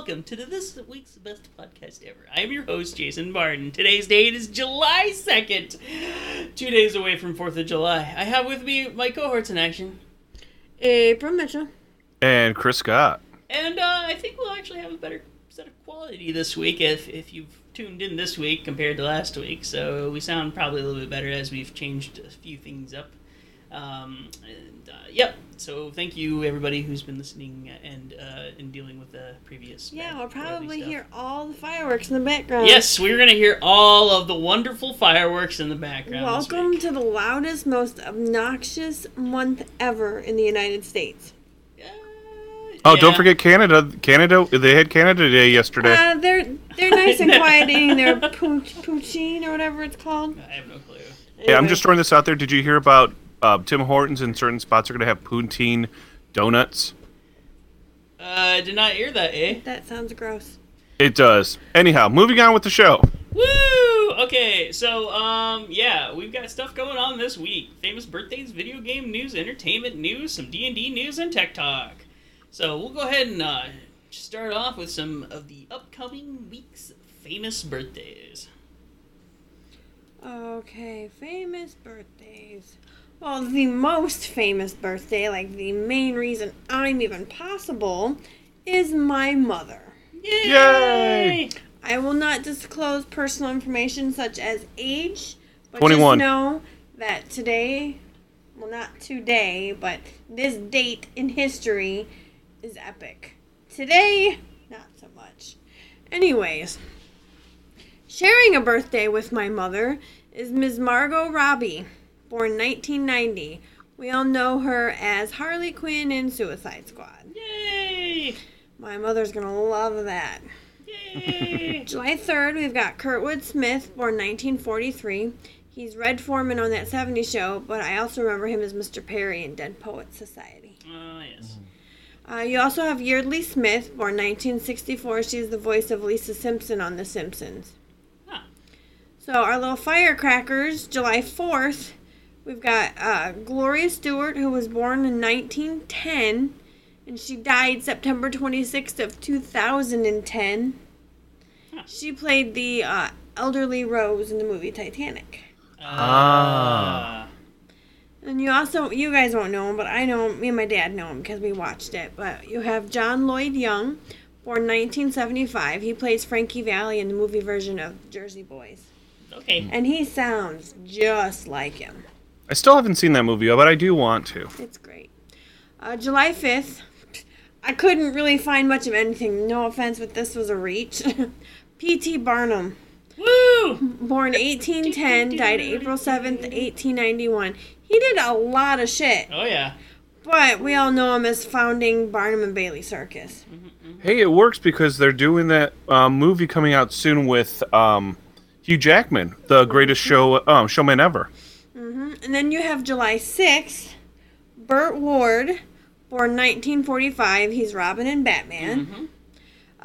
and welcome to the This Week's Best Podcast Ever. I am your host, Jason Barton. Today's date is July 2nd, two days away from 4th of July. I have with me my cohorts in action, April Mitchell. And Chris Scott. and uh, I think we'll actually have a better set of quality this week if, if you've tuned in this week compared to last week. So we sound probably a little bit better as we've changed a few things up. Um, and uh, yep. So thank you everybody who's been listening and uh, and dealing with the previous. Yeah, bad we'll probably hear all the fireworks in the background. Yes, we're gonna hear all of the wonderful fireworks in the background. Welcome to the loudest, most obnoxious month ever in the United States. Uh, Oh, yeah. don't forget Canada. Canada. They had Canada Day yesterday. Uh, they're they're nice and quiet eating their pooch, poutine or whatever it's called. I have no clue. yeah, I'm just throwing this out there. Did you hear about uh, Tim Hortons in certain spots are going to have poutine donuts? Uh, I did not hear that, eh? That sounds gross. It does. Anyhow, moving on with the show. Woo! Okay, so um, yeah, we've got stuff going on this week. Famous birthdays, video game news, entertainment news, some D and D news, and tech talk. So we'll go ahead and uh, start off with some of the upcoming week's famous birthdays. Okay, famous birthdays. Well, the most famous birthday, like the main reason I'm even possible, is my mother. Yay! I will not disclose personal information such as age, but 21. just know that today, well, not today, but this date in history is epic. Today, not so much. Anyways, sharing a birthday with my mother is Ms. Margot Robbie, born 1990. We all know her as Harley Quinn in Suicide Squad. Yay! My mother's gonna love that. Yay! July 3rd, we've got Kurtwood Smith, born 1943. He's Red Foreman on that 70s show, but I also remember him as Mr. Perry in Dead Poets Society. Ah, yes. Uh, you also have Yeardley Smith, born 1964. She's the voice of Lisa Simpson on The Simpsons. Huh. So, our little firecrackers, July 4th, we've got uh, Gloria Stuart, who was born in 1910, and she died September 26th of 2010. Huh. She played the uh, elderly Rose in the movie Titanic. Ah. And you also, you guys won't know him, but I know him, me and my dad know him because we watched it. But you have John Lloyd Young, born 1975. He plays Frankie Valli in the movie version of Jersey Boys. Okay. And he sounds just like him. I still haven't seen that movie, but I do want to. It's great. Uh, July 5th, I couldn't really find much of anything. No offense, but this was a reach. P.T. Barnum, Woo! born 1810, died April 7th, 1891. He did a lot of shit. Oh yeah. But we all know him as founding Barnum and Bailey Circus. Hey, it works because they're doing that um, movie coming out soon with um, Hugh Jackman, the greatest show um, showman ever. Hmm And then you have July 6th, Burt Ward, born 1945. He's Robin and Batman. Mhm.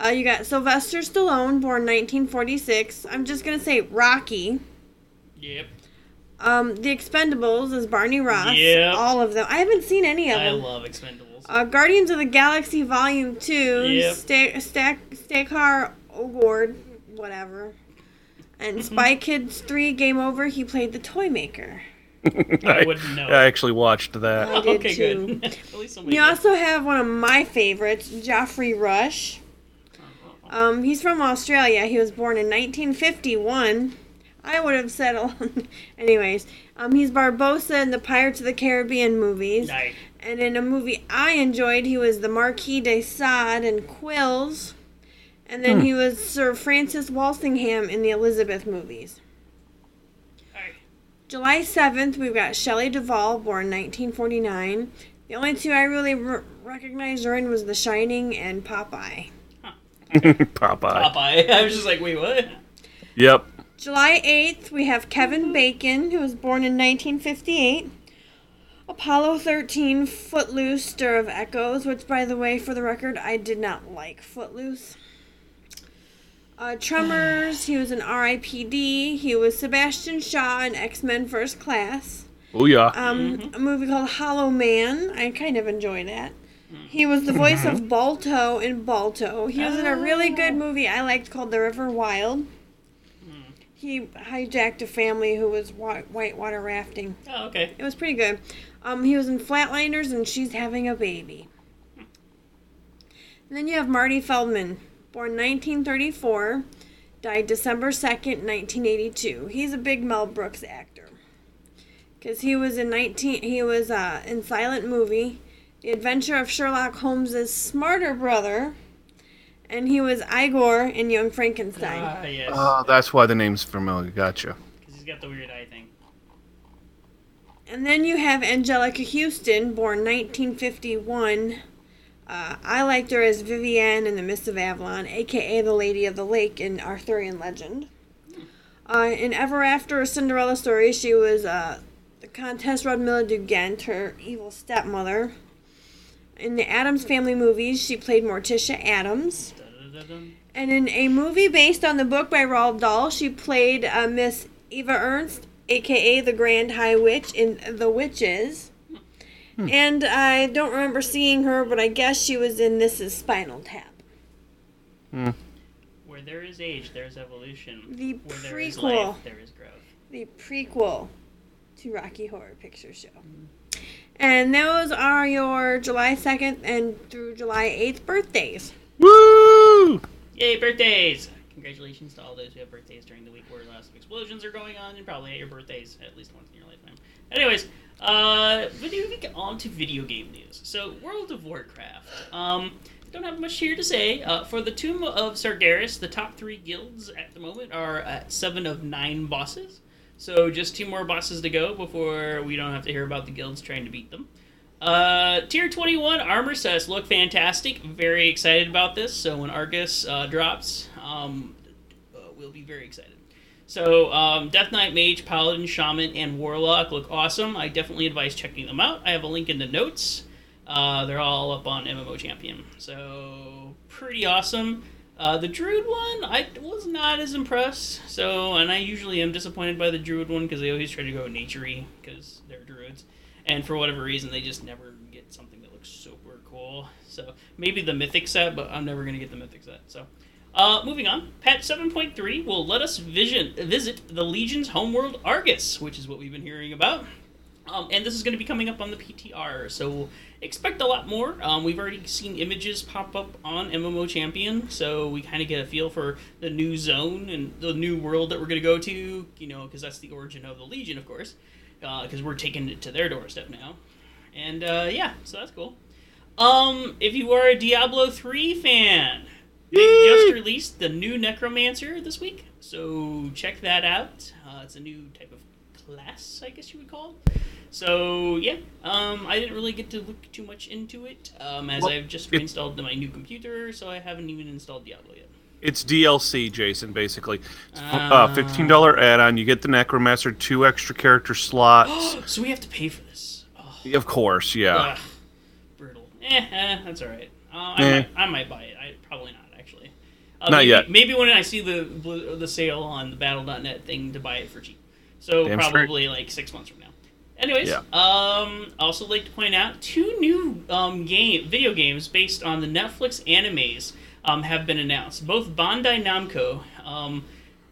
Uh, you got Sylvester Stallone, born 1946. I'm just going to say Rocky. Yep. Um, the Expendables is Barney Ross. Yep. All of them. I haven't seen any of I them. I love Expendables. Uh, Guardians of the Galaxy Volume 2, Yep. Sta- Stack, Ogord, whatever. And Spy Kids 3 Game Over, he played the Toy Maker. I wouldn't know. I actually watched that. I did okay, too. good. At least somebody You did. also have one of my favorites, Geoffrey Rush. Um, he's from Australia. He was born in 1951. I would have said, anyways. Um, he's Barbossa in the Pirates of the Caribbean movies. Nice. And in a movie I enjoyed, he was the Marquis de Sade in Quills. And then hmm. he was Sir Francis Walsingham in the Elizabeth movies. Alright. July 7th, we've got Shelley Duvall, born 1949. The only two I really r- recognized her in was The Shining and Popeye. Popeye. Popeye. I was just like, wait, what? Yep. July 8th, we have Kevin hmm. Bacon, who was born in 1958. Apollo 13, Footloose, Stir of Echoes, which, by the way, for the record, I did not like Footloose. Uh, Tremors, he was in R.I.P.D. He was Sebastian Shaw in X Men First Class. Oh yeah. Um, A movie called Hollow Man, I kind of enjoy that. He was the voice of Balto in Balto. He was in a really good movie I liked called The River Wild. He hijacked a family who was wa- whitewater rafting. Oh, okay. It was pretty good. Um, he was in Flatliners, and she's having a baby. And then you have Marty Feldman, born 1934, died December 2nd, 1982. He's a big Mel Brooks actor. Cause he was in 19 he was uh, in Silent Movie, The Adventure of Sherlock Holmes's smarter brother, and he was Igor in Young Frankenstein. Ah, yes. Oh, that's why the name's familiar. Gotcha. Because he's got the weird eye thing. And then you have Anjelica Huston, born 1951. Uh, I liked her as Vivienne in The Mist of Avalon, aka the Lady of the Lake in Arthurian legend. Uh, in Ever After, a Cinderella story, she was uh, the Countess Rodmilla du Ghent, her evil stepmother. In the Addams Family movies, she played Morticia Addams. And in a movie based on the book by Roald Dahl, she played uh, Miss Eva Ernst, aka the Grand High Witch in The Witches. Hmm. And I don't remember seeing her, but I guess she was in This Is Spinal Tap. Hmm. Where there is age, there is evolution. The Where there is prequel. life, there is growth. The prequel to Rocky Horror Picture Show. Hmm. And those are your July 2nd and through July 8th birthdays. Woo! Yay, birthdays! Congratulations to all those who have birthdays during the week where lots of explosions are going on, and probably at your birthdays at least once in your lifetime. Anyways, uh, get on to video game news. So, World of Warcraft. Um, don't have much here to say. Uh, for the Tomb of Sargeras, the top three guilds at the moment are at seven of nine bosses. So, just two more bosses to go before we don't have to hear about the guilds trying to beat them. Uh, tier 21 armor sets look fantastic. Very excited about this. So when Argus uh, drops, um, uh, we'll be very excited. So um, Death Knight, Mage, Paladin, Shaman, and Warlock look awesome. I definitely advise checking them out. I have a link in the notes. Uh, they're all up on MMO Champion. So pretty awesome. Uh, the Druid one, I was not as impressed. So, and I usually am disappointed by the Druid one because they always try to go naturey because they're Druids and for whatever reason they just never get something that looks super cool so maybe the mythic set but i'm never going to get the mythic set so uh, moving on patch 7.3 will let us vision visit the legion's homeworld argus which is what we've been hearing about um, and this is going to be coming up on the ptr so expect a lot more um, we've already seen images pop up on mmo champion so we kind of get a feel for the new zone and the new world that we're going to go to you know because that's the origin of the legion of course because we're taking it to their doorstep now. And uh, yeah, so that's cool. Um, if you are a Diablo 3 fan, they just released the new Necromancer this week, so check that out. Uh, it's a new type of class, I guess you would call it. So yeah, um, I didn't really get to look too much into it, um, as Well, I've just reinstalled my new computer, so I haven't even installed Diablo yet. It's DLC, Jason. Basically, It's f- Ah. uh, fifteen dollar add-on. You get the Necromancer, two extra character slots. so we have to pay for this. Oh. of course, yeah. Ugh, brutal. Eh, eh, that's all right. Uh, I, Eh. might, I might buy it. I probably not actually. Uh, Not maybe, yet. Maybe when I see the the sale on the Battle.net thing to buy it for cheap. So Damn straight. probably like six months from now. Anyways, Yeah. um, also like to point out two new um, game video games based on the Netflix animes um, have been announced. Both Bandai Namco. Um,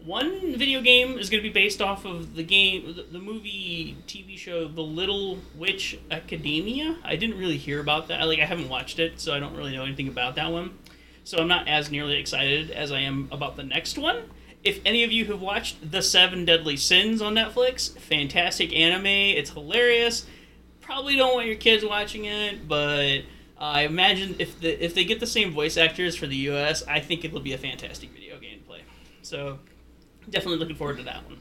one video game is going to be based off of the game, the, the movie, TV show, The Little Witch Academia. I didn't really hear about that. Like I haven't watched it, so I don't really know anything about that one. So I'm not as nearly excited as I am about the next one. If any of you have watched The Seven Deadly Sins on Netflix, fantastic anime. It's hilarious. Probably don't want your kids watching it, but I imagine if the if they get the same voice actors for the U.S., I think it'll be a fantastic video game to play. So definitely looking forward to that one.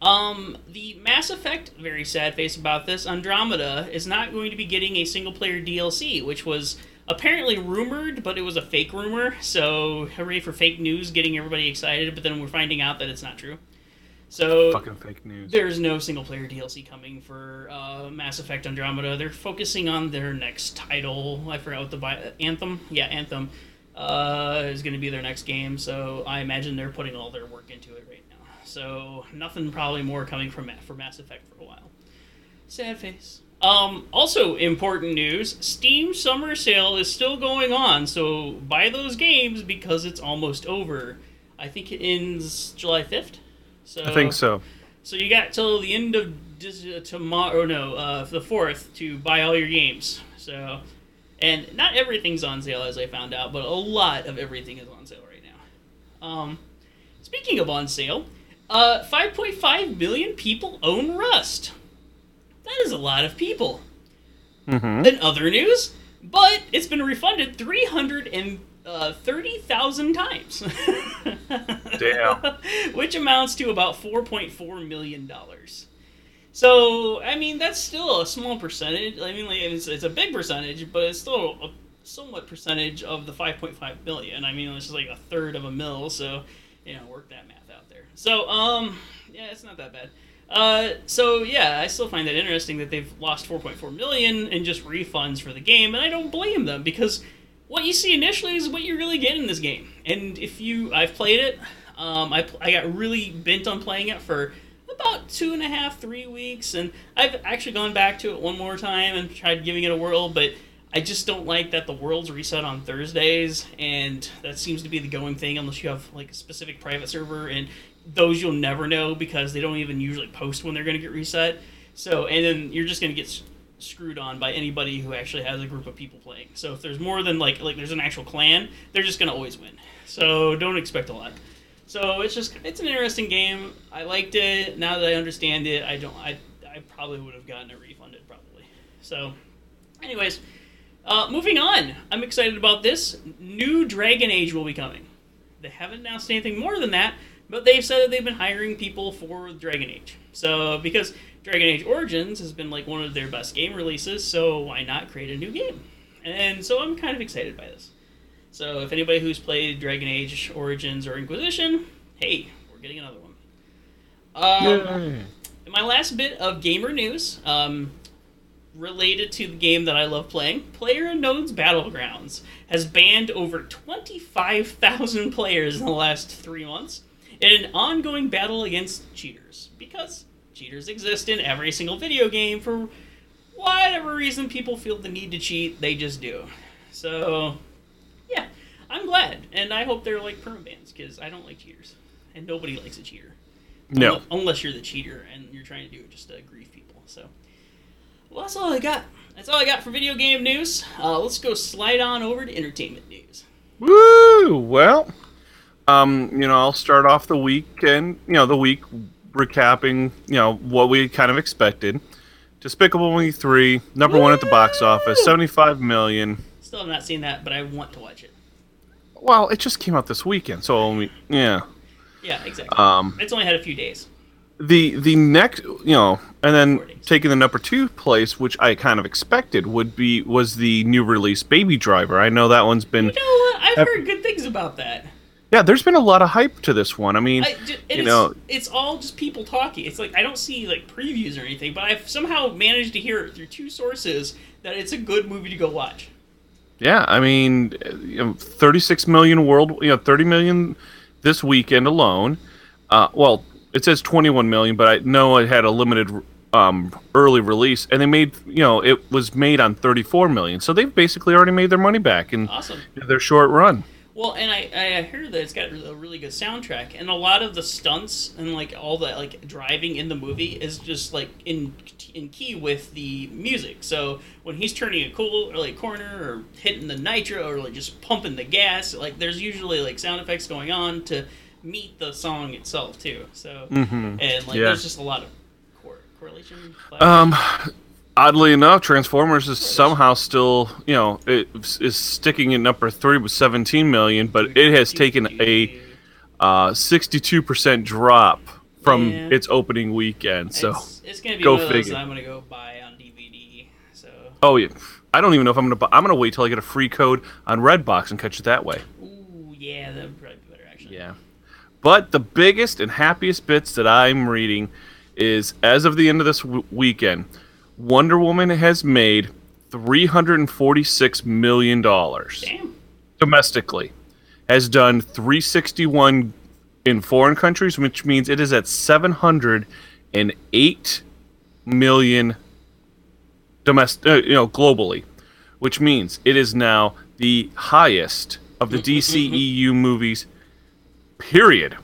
Um, the Mass Effect, very sad face about this, Andromeda is not going to be getting a single player DLC, which was apparently rumored, but it was a fake rumor. So hooray for fake news, getting everybody excited. But then we're finding out that it's not true. So Fucking fake news. there's no single player DLC coming for uh, Mass Effect Andromeda. They're focusing on their next title. I forgot what the bi- Anthem. Yeah, Anthem uh, is going to be their next game. So I imagine they're putting all their work into it right now. So nothing probably more coming from for Mass Effect for a while. Sad face. Um, also important news: Steam Summer Sale is still going on, so buy those games because it's almost over. I think it ends July fifth. So I think so. So you got till the end of uh, tomorrow, no, uh, the fourth to buy all your games. So, and not everything's on sale as I found out, but a lot of everything is on sale right now. Um, speaking of on sale, uh, 5.5 million people own Rust. That is a lot of people. hmm In other news, but it's been refunded 330,000 times. Damn. Which amounts to about $4.4 million. So, I mean, that's still a small percentage. I mean, like, it's, it's a big percentage, but it's still a somewhat percentage of the 5.5 million. I mean, it's just like a third of a mil, so, you know, work that math out there. So, um, yeah, it's not that bad. Uh, so yeah, I still find that interesting that they've lost 4.4 million in just refunds for the game, and I don't blame them because what you see initially is what you really get in this game. And if you, I've played it, um, I, I got really bent on playing it for about two and a half, three weeks, and I've actually gone back to it one more time and tried giving it a whirl, but I just don't like that the worlds reset on Thursdays, and that seems to be the going thing unless you have like a specific private server, and those you'll never know because they don't even usually post when they're going to get reset. So, and then you're just going to get screwed on by anybody who actually has a group of people playing. So, if there's more than like like there's an actual clan, they're just going to always win. So, don't expect a lot. So, it's just it's an interesting game. I liked it. Now that I understand it, I don't I I probably would have gotten it refunded probably. So, anyways, uh, moving on. I'm excited about this. New Dragon Age will be coming. They haven't announced anything more than that, but they've said that they've been hiring people for Dragon Age. So because Dragon Age Origins has been like one of their best game releases, so why not create a new game? And so I'm kind of excited by this. So if anybody who's played Dragon Age Origins or Inquisition, hey, we're getting another one. Um, my last bit of gamer news, um, related to the game that I love playing, PlayerUnknown's Battlegrounds has banned over 25,000 players in the last three months in an ongoing battle against cheaters. Because cheaters exist in every single video game for whatever reason people feel the need to cheat, they just do. So, yeah, I'm glad, and I hope they're like permabans because I don't like cheaters, and nobody likes a cheater. No. Unle- Unless you're the cheater and you're trying to do it just to grieve people. So, well, that's all I got. That's all I got for video game news. Uh, let's go slide on over to entertainment news. Woo! Well, um, you know, I'll start off the week and you know the week recapping, you know, what we kind of expected. Despicable Me three, number one at the box office, seventy-five million. Still have not seen that, but I want to watch it. Well, it just came out this weekend, so only yeah. Yeah, exactly. Um, it's only had a few days. the the next, you know, and then taking the number two place, which I kind of expected would be was the new release Baby Driver. I know that one's been You know what? I've heard good things about that. Yeah. There's been a lot of hype to this one. I mean, I, you it's, know, it's all just people talking. It's like I don't see like previews or anything, but I've somehow managed to hear it through two sources that it's a good movie to go watch. Yeah, I mean, you know, 36 million world, you know, 30 million this weekend alone. Uh, well, it says 21 million, but I know it had a limited um, early release, and they made, you know, it was made on 34 million. So they've basically already made their money back in Awesome. their short run. Well, and I, I hear that it's got a really good soundtrack, and a lot of the stunts and like all the like driving in the movie is just like in in key with the music. So when he's turning a cool or like corner or hitting the nitro or like just pumping the gas, like there's usually like sound effects going on to meet the song itself too. So Mhm. and like Yeah. there's just a lot of cor- correlation. Um, oddly enough, Transformers is somehow still, you know, it is sticking in number three with 17 million, but it has taken a uh, 62% drop from Yeah. its opening weekend. So, it's, it's gonna be go one figure. that I'm gonna go buy on DVD. So oh yeah, I don't even know if I'm gonna. Buy, I'm gonna wait till I get a free code on Redbox and catch it that way. ooh yeah, that would probably be better actually. Yeah. But the biggest and happiest bits that I'm reading is as of the end of this w- weekend, Wonder Woman has made 346 million dollars Damn. domestically. Has done 361 in foreign countries, which means it is at 708 million domestic, uh, you know, globally, which means it is now the highest of the DCEU movies. Period.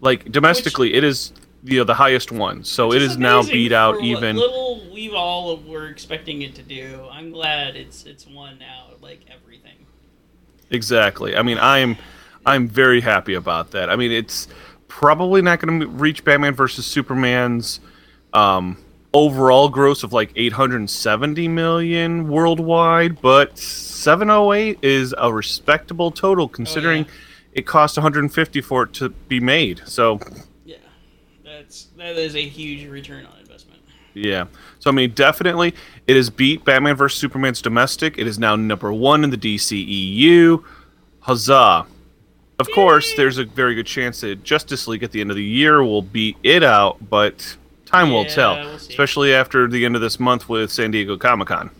Like domestically, it is you know the highest one. So it Which is now beat out even. little we all were expecting it to do. I'm glad it's it's won out like everything. Exactly. I mean, I'm I'm very happy about that. I mean, it's probably not going to reach Batman versus Superman's um, overall gross of like 870 million worldwide, but 708 is a respectable total considering it cost 150 for it to be made. So, Yeah, that's that is a huge return on investment. yeah. So I mean, definitely, it has beat Batman vs Superman's domestic. It is now number one in the DCEU. Huzzah! Of course, there's a very good chance that Justice League at the end of the year will beat it out, but time will tell. we'll especially after the end of this month with San Diego Comic Con.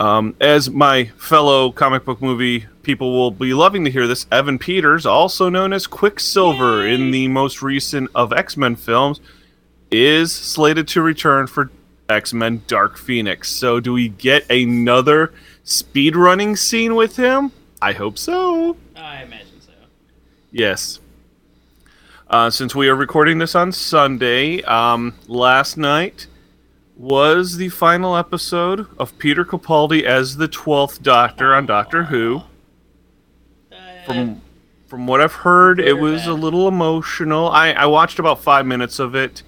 Um, as my fellow comic book movie people will be loving to hear this, Evan Peters, also known as Quicksilver in the most recent of X Men films, is slated to return for X Men Dark Phoenix. So, do we get another speedrunning scene with him? I hope so. I imagine so. Yes. Uh, since we are recording this on Sunday, um, last night was the final episode of Peter Capaldi as the Twelfth Doctor on Doctor Who. Uh, From from what I've heard, it was a little emotional. I, I watched about five minutes of it,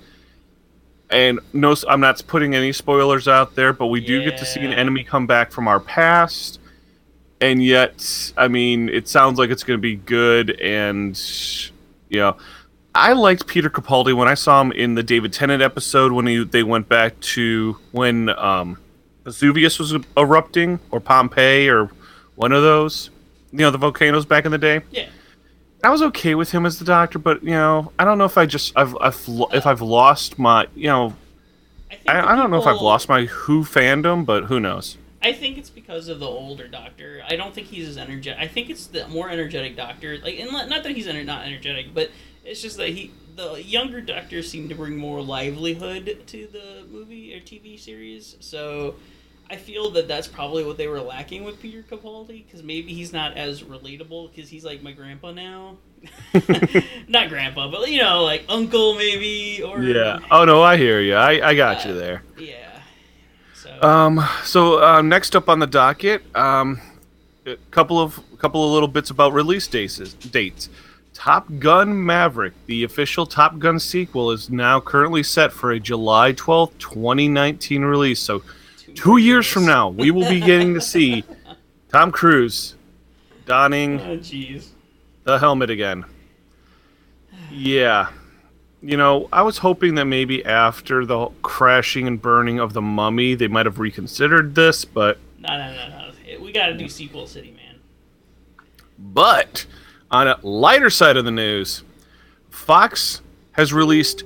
and no, I'm not putting any spoilers out there, but we do get to see an enemy come back from our past, and yet, I mean, it sounds like it's going to be good, and you know, I liked Peter Capaldi when I saw him in the David Tennant episode when he, they went back to when um, Vesuvius was erupting, or Pompeii, or one of those, you know, the volcanoes back in the day. yeah. I was okay with him as the doctor, but you know, I don't know if I just I've, I've if I've lost my you know I, I, I don't know if I've lost my Who fandom, but who knows? I think it's because of the older Doctor. I don't think he's as energetic. I think it's the more energetic Doctor. Like, and not not that he's ener- not energetic, but it's just that he the younger Doctors seem to bring more livelihood to the movie or TV series. So. I feel that that's probably what they were lacking with Peter Capaldi because maybe he's not as relatable because he's like my grandpa now, not grandpa, but you know, like uncle maybe or Yeah. Oh no, I hear you. I I got you there. yeah. So Um. So uh, next up on the docket, um, a couple of a couple of little bits about release dates. Dates. Top Gun Maverick, the official Top Gun sequel, is now currently set for a July twelfth, twenty nineteen release. So two years from now, we will be getting to see Tom Cruise donning Oh the helmet again. Yeah. You know, I was hoping that maybe after the crashing and burning of the mummy, they might have reconsidered this, but No, no, no, no. We got to do sequel city, man. but on a lighter side of the news, Fox has released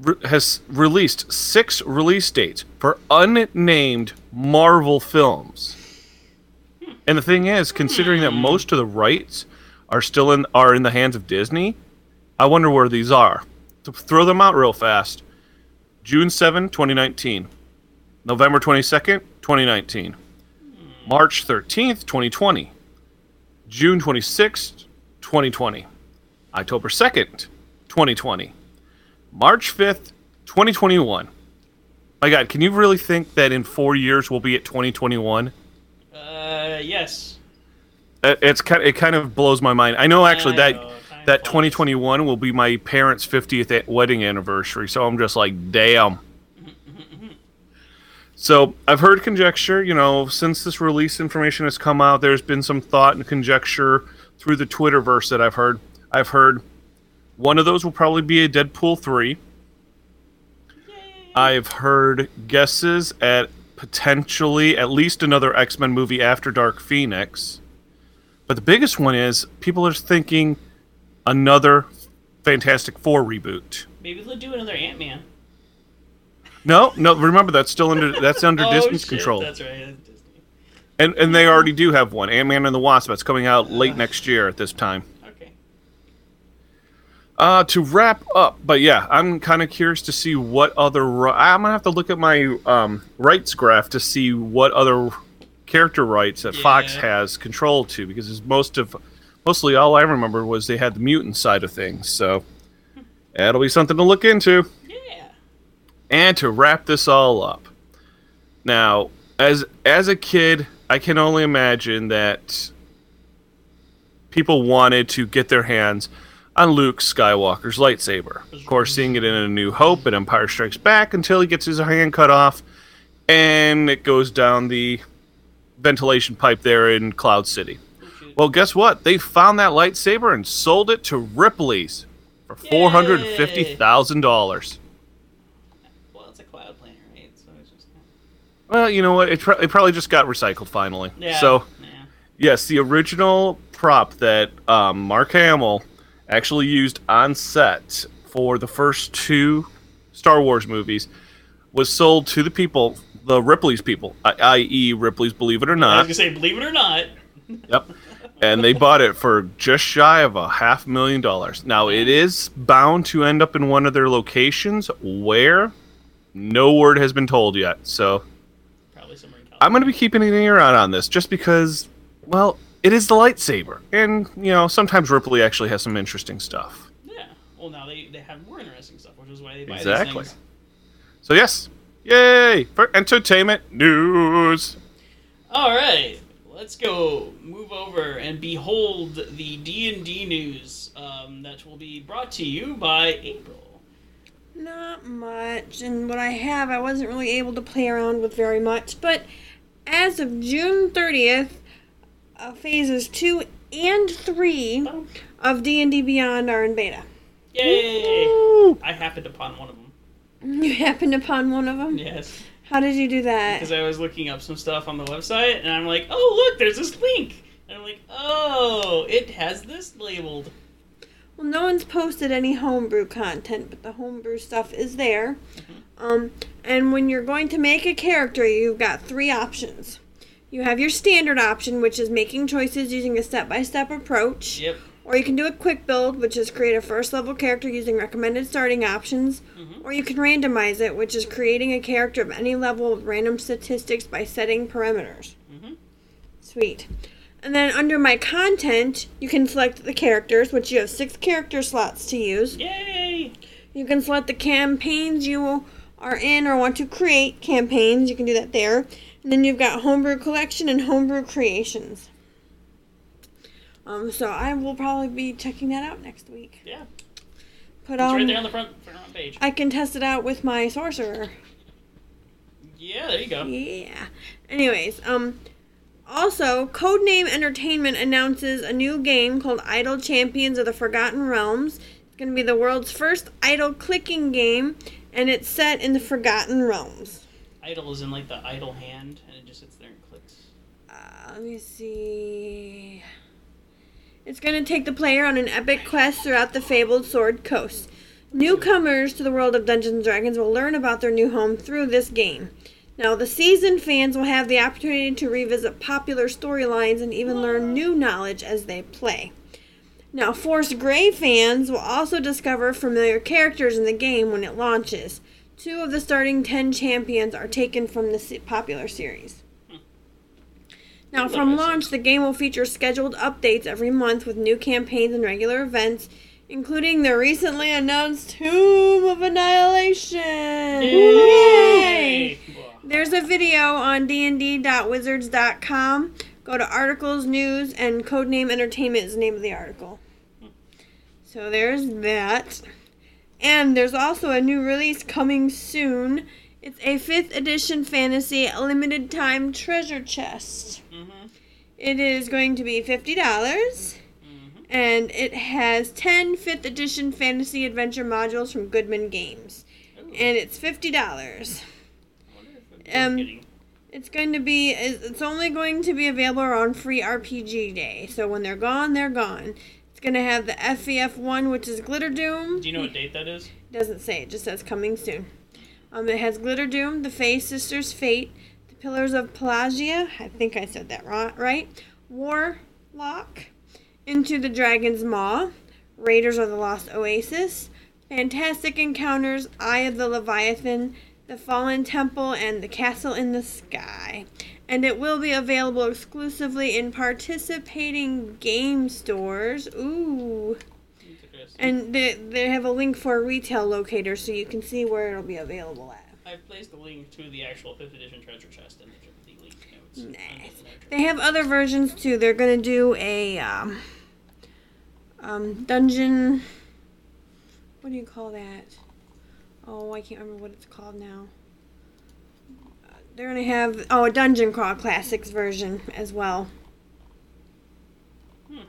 re- has released six release dates for unnamed Marvel films. And the thing is, considering that hmm. most of the rights are still in are in the hands of Disney, I wonder where these are. To throw them out real fast. June 7, 2019. November 22nd, 2019. March 13th, 2020. June 26th, 2020. October 2nd, 2020. March 5th, 2021. My God, can you really think that in four years we'll be at 2021? Uh, yes. It- It's kind. It kind of blows my mind. I know actually I that know, that 2021 will be my parents' 50th wedding anniversary. So I'm just like, damn. So I've heard conjecture. You know, since this release information has come out, there's been some thought and conjecture through the Twitterverse that I've heard. I've heard one of those will probably be a Deadpool three. I've heard guesses at potentially at least another X Men movie after Dark Phoenix. But the biggest one is people are thinking another Fantastic Four reboot. Maybe they'll do another Ant Man. No, no. Remember that's still under that's under oh, Disney's shit, control, That's right. And and they already do have one. Ant Man and the Wasp that's coming out late next year at this time. Okay. Uh, to wrap up, but yeah, I'm kind of curious to see what other. I'm gonna have to look at my um, rights graph to see what other character rights that Fox has control to, because it's most of, mostly all I remember was they had the mutant side of things. So that'll be something to look into. Yeah. And to wrap this all up, now as as a kid, I can only imagine that people wanted to get their hands on Luke Skywalker's lightsaber. Of course, seeing it in A New Hope and Empire Strikes Back until he gets his hand cut off and it goes down the ventilation pipe there in Cloud City. Well, guess what? They found that lightsaber and sold it to Ripley's for $450,000. Well, you know what? It, it probably just got recycled finally. Yeah. So, Yeah. yes, the original prop that um, Mark Hamill actually used on set for the first two Star Wars movies was sold to the people, the Ripley's people, i- i.e., Ripley's Believe It or Not. I was gonna say, believe it or not. Yep. And they bought it for just shy of a half million dollars. Now, it is bound to end up in one of their locations where no word has been told yet. So, Probably somewhere in California. I'm going to be keeping an ear out on this just because, well, it is the lightsaber. And, you know, sometimes Ripley actually has some interesting stuff. Yeah. Well, now they, they have more interesting stuff, which is why they buy Exactly. these things. So, yes. Yay! For entertainment news. All right, let's go move over and behold the D and D news um, that will be brought to you by April. Not much, and what I have, I wasn't really able to play around with very much. But as of June 30th, uh, phases two and three of D and D Beyond are in beta. Yay! Woo! I happened upon one of them. You happened upon one of them. Yes, How did you do that? because I was looking up some stuff on the website, and I'm like, oh look, there's this link, and I'm like, oh, it has this labeled. Well, no one's posted any homebrew content, but the homebrew stuff is there. Um, and when you're going to make a character, you've got three options. You have your standard option, which is making choices using a step by step approach. Yep. Or you can do a quick build, which is create a first level character using recommended starting options. Mhm. Or you can randomize it, which is creating a character of any level with random statistics by setting parameters. Mhm. Sweet. And then under my content, you can select the characters, which you have six character slots to use. Yay! You can select the campaigns you are in or want to create campaigns. You can do that there. And then you've got homebrew collection and homebrew creations. Um, so I will probably be checking that out next week. Yeah, Put it's on. right there on the front front page. I can test it out with my sorcerer. Yeah, there you go. Yeah. Anyways, um, also, Codename Entertainment announces a new game called Idle Champions of the Forgotten Realms. It's going to be the world's first idle clicking game, and it's set in the Forgotten Realms. Idle is in like the idle hand, and it just sits there and clicks. Uh, let me see. It's going to take the player on an epic quest throughout the fabled Sword Coast. Newcomers to the world of Dungeons and Dragons will learn about their new home through this game. Now, the seasoned fans will have the opportunity to revisit popular storylines and even learn new knowledge as they play. Now, Force Grey fans will also discover familiar characters in the game when it launches. Two of the starting 10 champions are taken from the popular series. Now, from launch, the game will feature scheduled updates every month with new campaigns and regular events, including the recently announced Tomb of Annihilation. Yay! There's a video on dnd.wizards.com. Go to articles, news, and Codename Entertainment is the name of the article. So there's that. And there's also a new release coming soon. It's a 5th edition fantasy limited time treasure chest. Mm-hmm. It is going to be $50 Mm-hmm. and it has 10 5th edition fantasy adventure modules from Goodman Games. And it's $50. Um, It's going to be it's only going to be available on free RPG day. So when they're gone, they're gone. It's going to have the FEF one which is Glitter Doom. Do you know what date that is? It Doesn't say, it just says coming soon. Um, it has Glitter Doom, the Fae Sisters Fate, the Pillars of Pelagia, I think I said that ri- right. Warlock, Into the Dragon's Maw, Raiders of the Lost Oasis, Fantastic Encounters, Eye of the Leviathan, The Fallen Temple, and The Castle in the Sky. And it will be available exclusively in participating game stores. Ooh. And they, they have a link for a retail locator so you can see where it'll be available at. I've placed the link to the actual 5th edition treasure chest in the, the link notes. Nice. the. They have other versions too. They're gonna do a um, um, dungeon. What do you call that? Oh, I can't remember what it's called now. Uh, They're gonna have oh a dungeon crawl classics version as well. Hmm.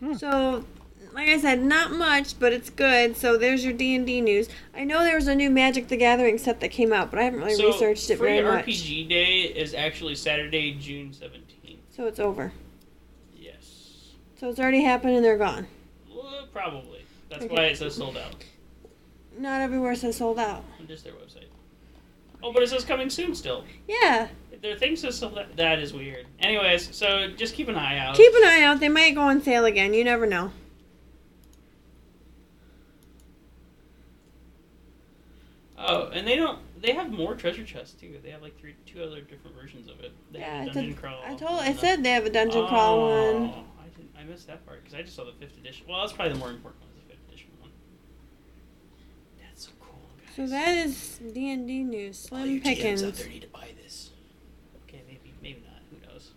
Hmm. So, like I said, not much, but it's good. So there's your D and D news. I know there was a new Magic the Gathering set that came out, but I haven't really So, researched it free very much. RPG Day is actually Saturday, June 17th. So it's over. Yes. So it's already happened and they're gone. Well, probably. That's Okay. why it says sold out Not everywhere says sold out. just their website. Oh, but it says coming soon still. Yeah. Their thing says sold out. That is weird. Anyways, so just keep an eye out. Keep an eye out. They might go on sale again. You never know. Oh, and they don't. They have more treasure chests too. They have like three, two other different versions of it. They Yeah, have I a dungeon did- crawl. I told. I said they have a dungeon crawl one. Oh, I didn't. I missed that part because I just saw the fifth edition. Well, that's probably the more important one. is The fifth edition one. That's so cool. Guys. So that is D and D news. All Slim you GMs out pickings. there need to buy this. Okay, maybe, maybe not. Who knows?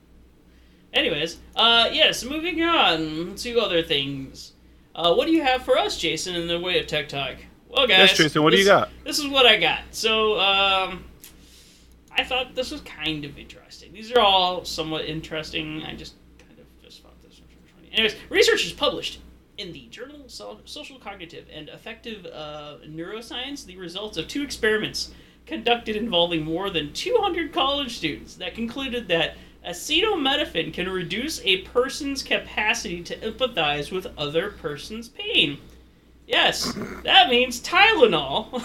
Anyways, uh, yes. Moving on to other things. Uh, what do you have for us, Jason, in the way of tech talk? Well, guys. Yes, Jason. What do you got? This is what I got. So, um, I thought this was kind of interesting. These are all somewhat interesting. I just kind of just thought this one funny. Anyways, researchers published in the journal So- Social Cognitive and Affective uh, Neuroscience the results of two experiments conducted involving more than 200 college students that concluded that acetaminophen can reduce a person's capacity to empathize with other person's pain. Yes, that means Tylenol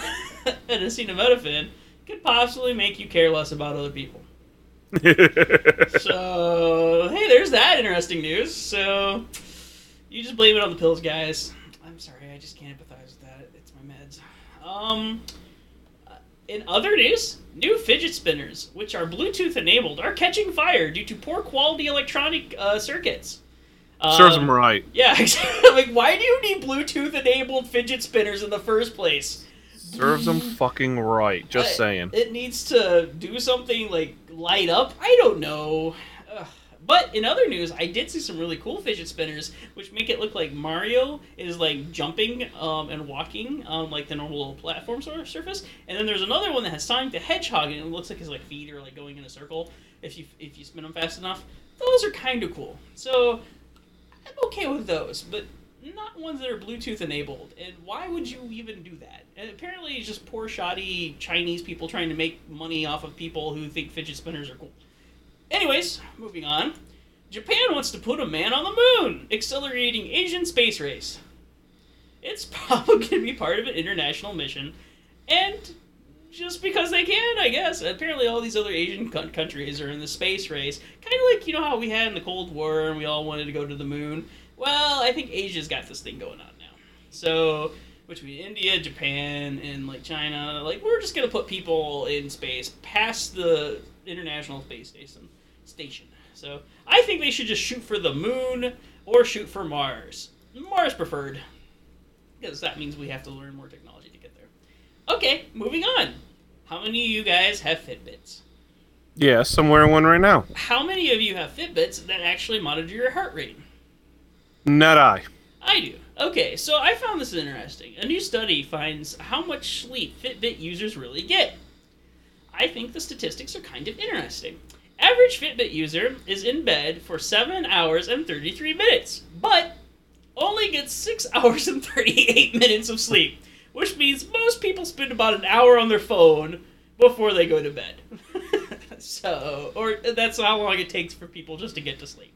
and acetaminophen could possibly make you care less about other people. So, hey, there's that interesting news. So, you just blame it on the pills, guys. I'm sorry, I just can't empathize with that. It's my meds. Um, uh, in other news, new fidget spinners, which are Bluetooth enabled, are catching fire due to poor quality electronic uh, circuits. Serves Um, them right. Yeah, exactly. like, why do you need Bluetooth enabled fidget spinners in the first place? Serves them fucking right. Just I- saying. It needs to do something like light up. I don't know. Ugh. But in other news, I did see some really cool fidget spinners, which make it look like Mario is like jumping um, and walking on like the normal platform sort of surface. And then there's another one that has Sonic the Hedgehog, and it looks like his like feet are like going in a circle if you if you spin them fast enough. Those are kind of cool. So I'm okay with those, but not ones that are Bluetooth enabled. And why would you even do that? And apparently, it's just poor, shoddy Chinese people trying to make money off of people who think fidget spinners are cool. Anyways, moving on. Japan wants to put a man on the moon, accelerating Asian space race. It's probably going to be part of an international mission, and just because they can, I guess. Apparently, all these other Asian co- countries are in the space race, kind of like you know how we had in the Cold War, and we all wanted to go to the moon. Well, I think Asia's got this thing going on now. So between India, Japan, and like China, like we're just gonna put people in space past the International Space Station. Station. So I think they should just shoot for the moon or shoot for Mars. Mars preferred, because that means we have to learn more technology to get there. Okay, moving on. How many of you guys have Fitbits? Yeah, somewhere in one right now. How many of you have Fitbits that actually monitor your heart rate? Not I. I do. Okay, so I found this interesting. A new study finds how much sleep Fitbit users really get. I think the statistics are kind of interesting. Average Fitbit user is in bed for 7 hours and 33 minutes, but only gets 6 hours and 38 minutes of sleep, which means most people spend about an hour on their phone before they go to bed. so, or that's how long it takes for people just to get to sleep.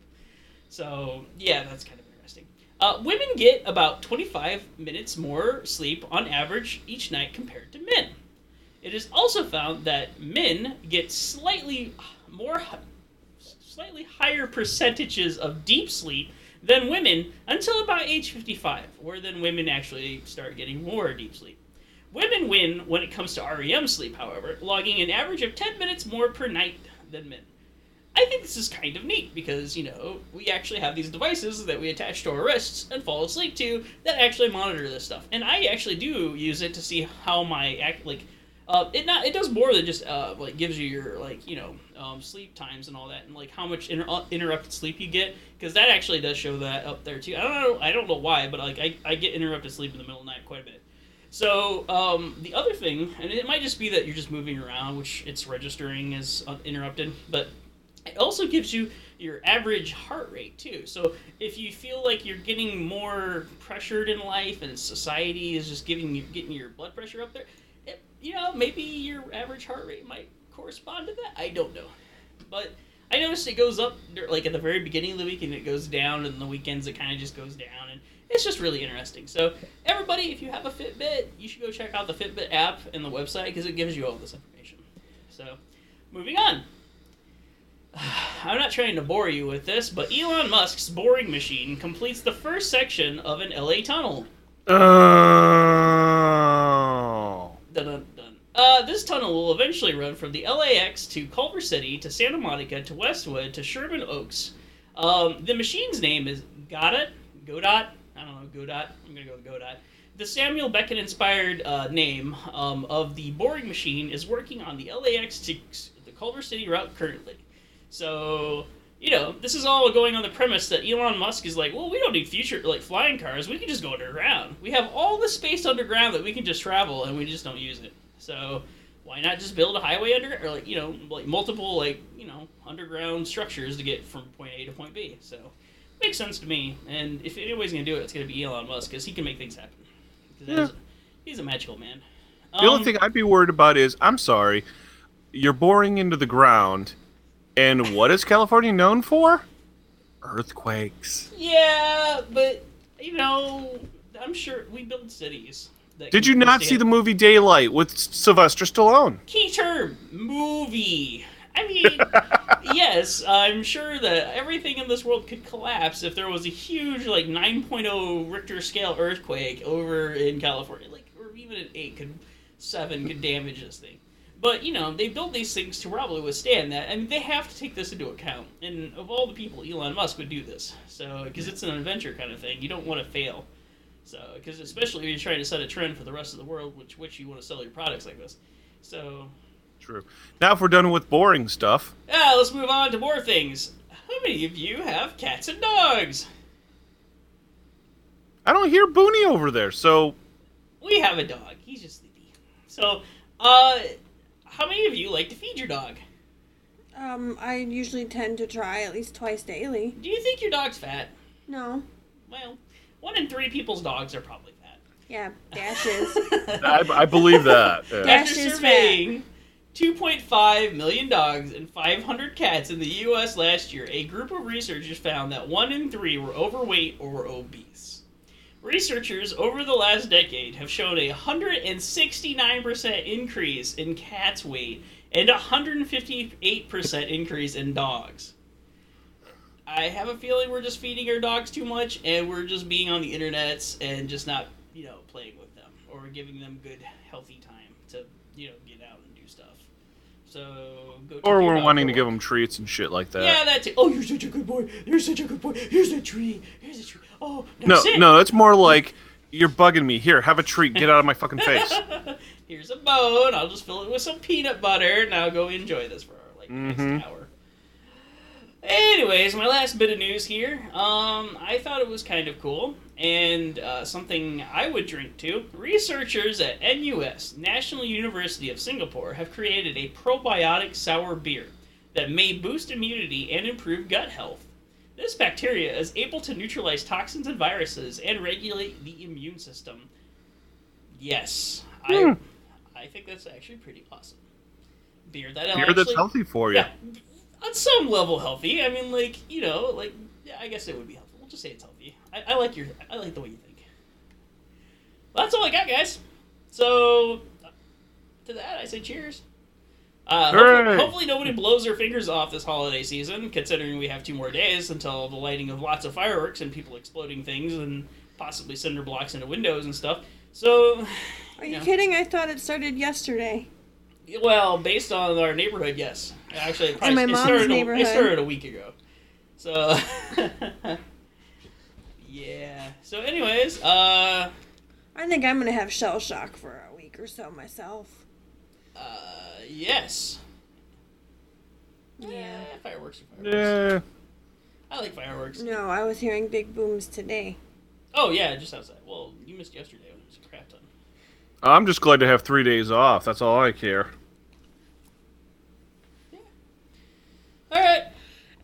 So, yeah, that's kind of interesting. Uh, women get about 25 minutes more sleep on average each night compared to men. It is also found that men get slightly more, slightly higher percentages of deep sleep than women until about age 55, where then women actually start getting more deep sleep. Women win when it comes to REM sleep, however, logging an average of 10 minutes more per night than men. I think this is kind of neat because, you know, we actually have these devices that we attach to our wrists and fall asleep to that actually monitor this stuff. And I actually do use it to see how my like uh, it not it does more than just uh, like gives you your like you know um, sleep times and all that and like how much inter- uh, interrupted sleep you get because that actually does show that up there too. I don't know I don't know why but like I, I get interrupted sleep in the middle of the night quite a bit. So um, the other thing and it might just be that you're just moving around which it's registering as uh, interrupted but it also gives you your average heart rate too. So if you feel like you're getting more pressured in life and society is just giving you getting your blood pressure up there, you know maybe your average heart rate might correspond to that. I don't know, but I noticed it goes up like at the very beginning of the week and it goes down, and the weekends it kind of just goes down, and it's just really interesting. So everybody, if you have a Fitbit, you should go check out the Fitbit app and the website because it gives you all this information. So moving on. I'm not trying to bore you with this, but Elon Musk's boring machine completes the first section of an LA tunnel. Oh. Uh, this tunnel will eventually run from the LAX to Culver City to Santa Monica to Westwood to Sherman Oaks. Um, the machine's name is Godot. Godot. I don't know. Godot. I'm gonna go with Godot. The Samuel Beckett inspired uh, name um, of the boring machine is working on the LAX to the Culver City route currently. So, you know, this is all going on the premise that Elon Musk is like, well, we don't need future like flying cars. We can just go underground. We have all the space underground that we can just travel, and we just don't use it. So, why not just build a highway under, it or like you know, like multiple like you know underground structures to get from point A to point B? So, makes sense to me. And if anybody's gonna do it, it's gonna be Elon Musk because he can make things happen. Yeah. he's a magical man. The only Um, thing I'd be worried about is, I'm sorry, you're boring into the ground, and what is California known for? Earthquakes. Yeah, but you know, I'm sure we build cities. Did you not see the movie Daylight with Sylvester Stallone? key term movie? I mean, yes, I'm sure that everything in this world could collapse if there was a huge like 9.0 Richter scale earthquake over in California, like or even an eight could seven could damage this thing. But you know, they build these things to probably withstand that. I mean, they have to take this into account. And of all the people, Elon Musk would do this. So because it's an adventure kind of thing, you don't want to fail. So because especially if you're trying to set a trend for the rest of the world, which which you want to sell your products like this. So True. Now, if we're done with boring stuff, yeah, let's move on to more things. How many of you have cats and dogs? I don't hear Booney over there, so We have a dog. He's just sleepy. So, uh, how many of you like to feed your dog? Um, I usually tend to try at least twice daily. Do you think your dog's fat? No. Well, one in three people's dogs are probably fat. Yeah, dashes. I, I believe that. Yeah. Dash After is surveying 2.5 million dogs and 500 cats in the U.S. last year, a group of researchers found that one in three were overweight or were obese. Researchers over the last decade have shown a 169% increase in cats' weight and a 158% increase in dogs. I have a feeling we're just feeding our dogs too much and we're just being on the internets and just not, you know, playing with them or giving them good, healthy time to, you know, get out and do stuff. So go. Or we're wanting to give them treats and shit like that. Yeah, that's it. Oh, you're such a good boy. You're such a good boy. Here's a tree. Here's a tree. Oh, No, no, it's more like you're bugging me. Here, have a treat. Get out of my fucking face. Here's a bone. I'll just fill it with some peanut butter. Now go enjoy this for like Mhm. next hour. Anyways, my last bit of news here. Um, I thought it was kind of cool and uh, something I would drink too. Researchers at NUS, National University of Singapore, have created a probiotic sour beer that may boost immunity and improve gut health. This bacteria is able to neutralize toxins and viruses and regulate the immune system. Yes, Hmm. I, I think that's actually pretty awesome. Beer that Beer actually, that's healthy for you. yeah, on some level healthy. I mean, like you know, like yeah, I guess it would be healthy. We'll just say it's healthy. I, I like your, I like the way you think. Well, that's all I got, guys. So to that, I say cheers. Uh, hopefully, hopefully nobody blows their fingers off this holiday season, considering we have two more days until the lighting of lots of fireworks and people exploding things and possibly cinder blocks into windows and stuff. So, Are you Yeah. kidding? I thought it started yesterday. well, based on our neighborhood, yes. Actually, it, probably, my it mom's started, a, neighborhood. it started a week ago. So, yeah. So, anyways, uh, I think I'm gonna have shell shock for a week or so myself. uh, yes. Yeah. Eh, fireworks are fireworks. Yeah. I like fireworks. No, I was hearing big booms today. Oh yeah, just outside. Well, you missed yesterday when it was a crap ton. I'm just glad to have three days off. That's all I care. All right.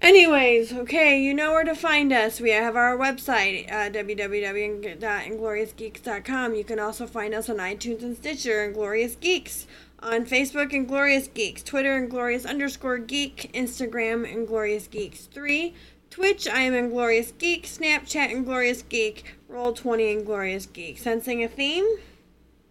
Anyways, okay, you know where to find us. We have our website, uh, www.ingloriousgeeks.com. You can also find us on iTunes and Stitcher, Inglorious Geeks. On Facebook, Inglorious Geeks. Twitter, Inglorious underscore geek. Instagram, Inglorious Geeks 3. Twitch, I am Inglorious Geek. Snapchat, Inglorious Geek. Roll20, Inglorious Geek. Sensing a theme?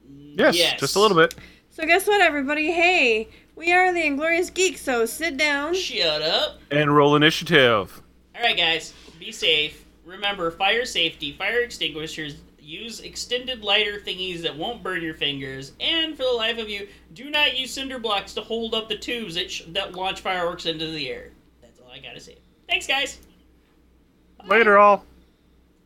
Yes, just a little bit. So guess what, everybody? Hey, we are the Inglorious Geeks, so sit down. Shut up. And roll initiative. All right, guys, be safe. Remember, fire safety, fire extinguishers. Use extended lighter thingies that won't burn your fingers. And for the life of you, do not use cinder blocks to hold up the tubes that, sh- that launch fireworks into the air. That's all I gotta say. Thanks, guys. Later, all.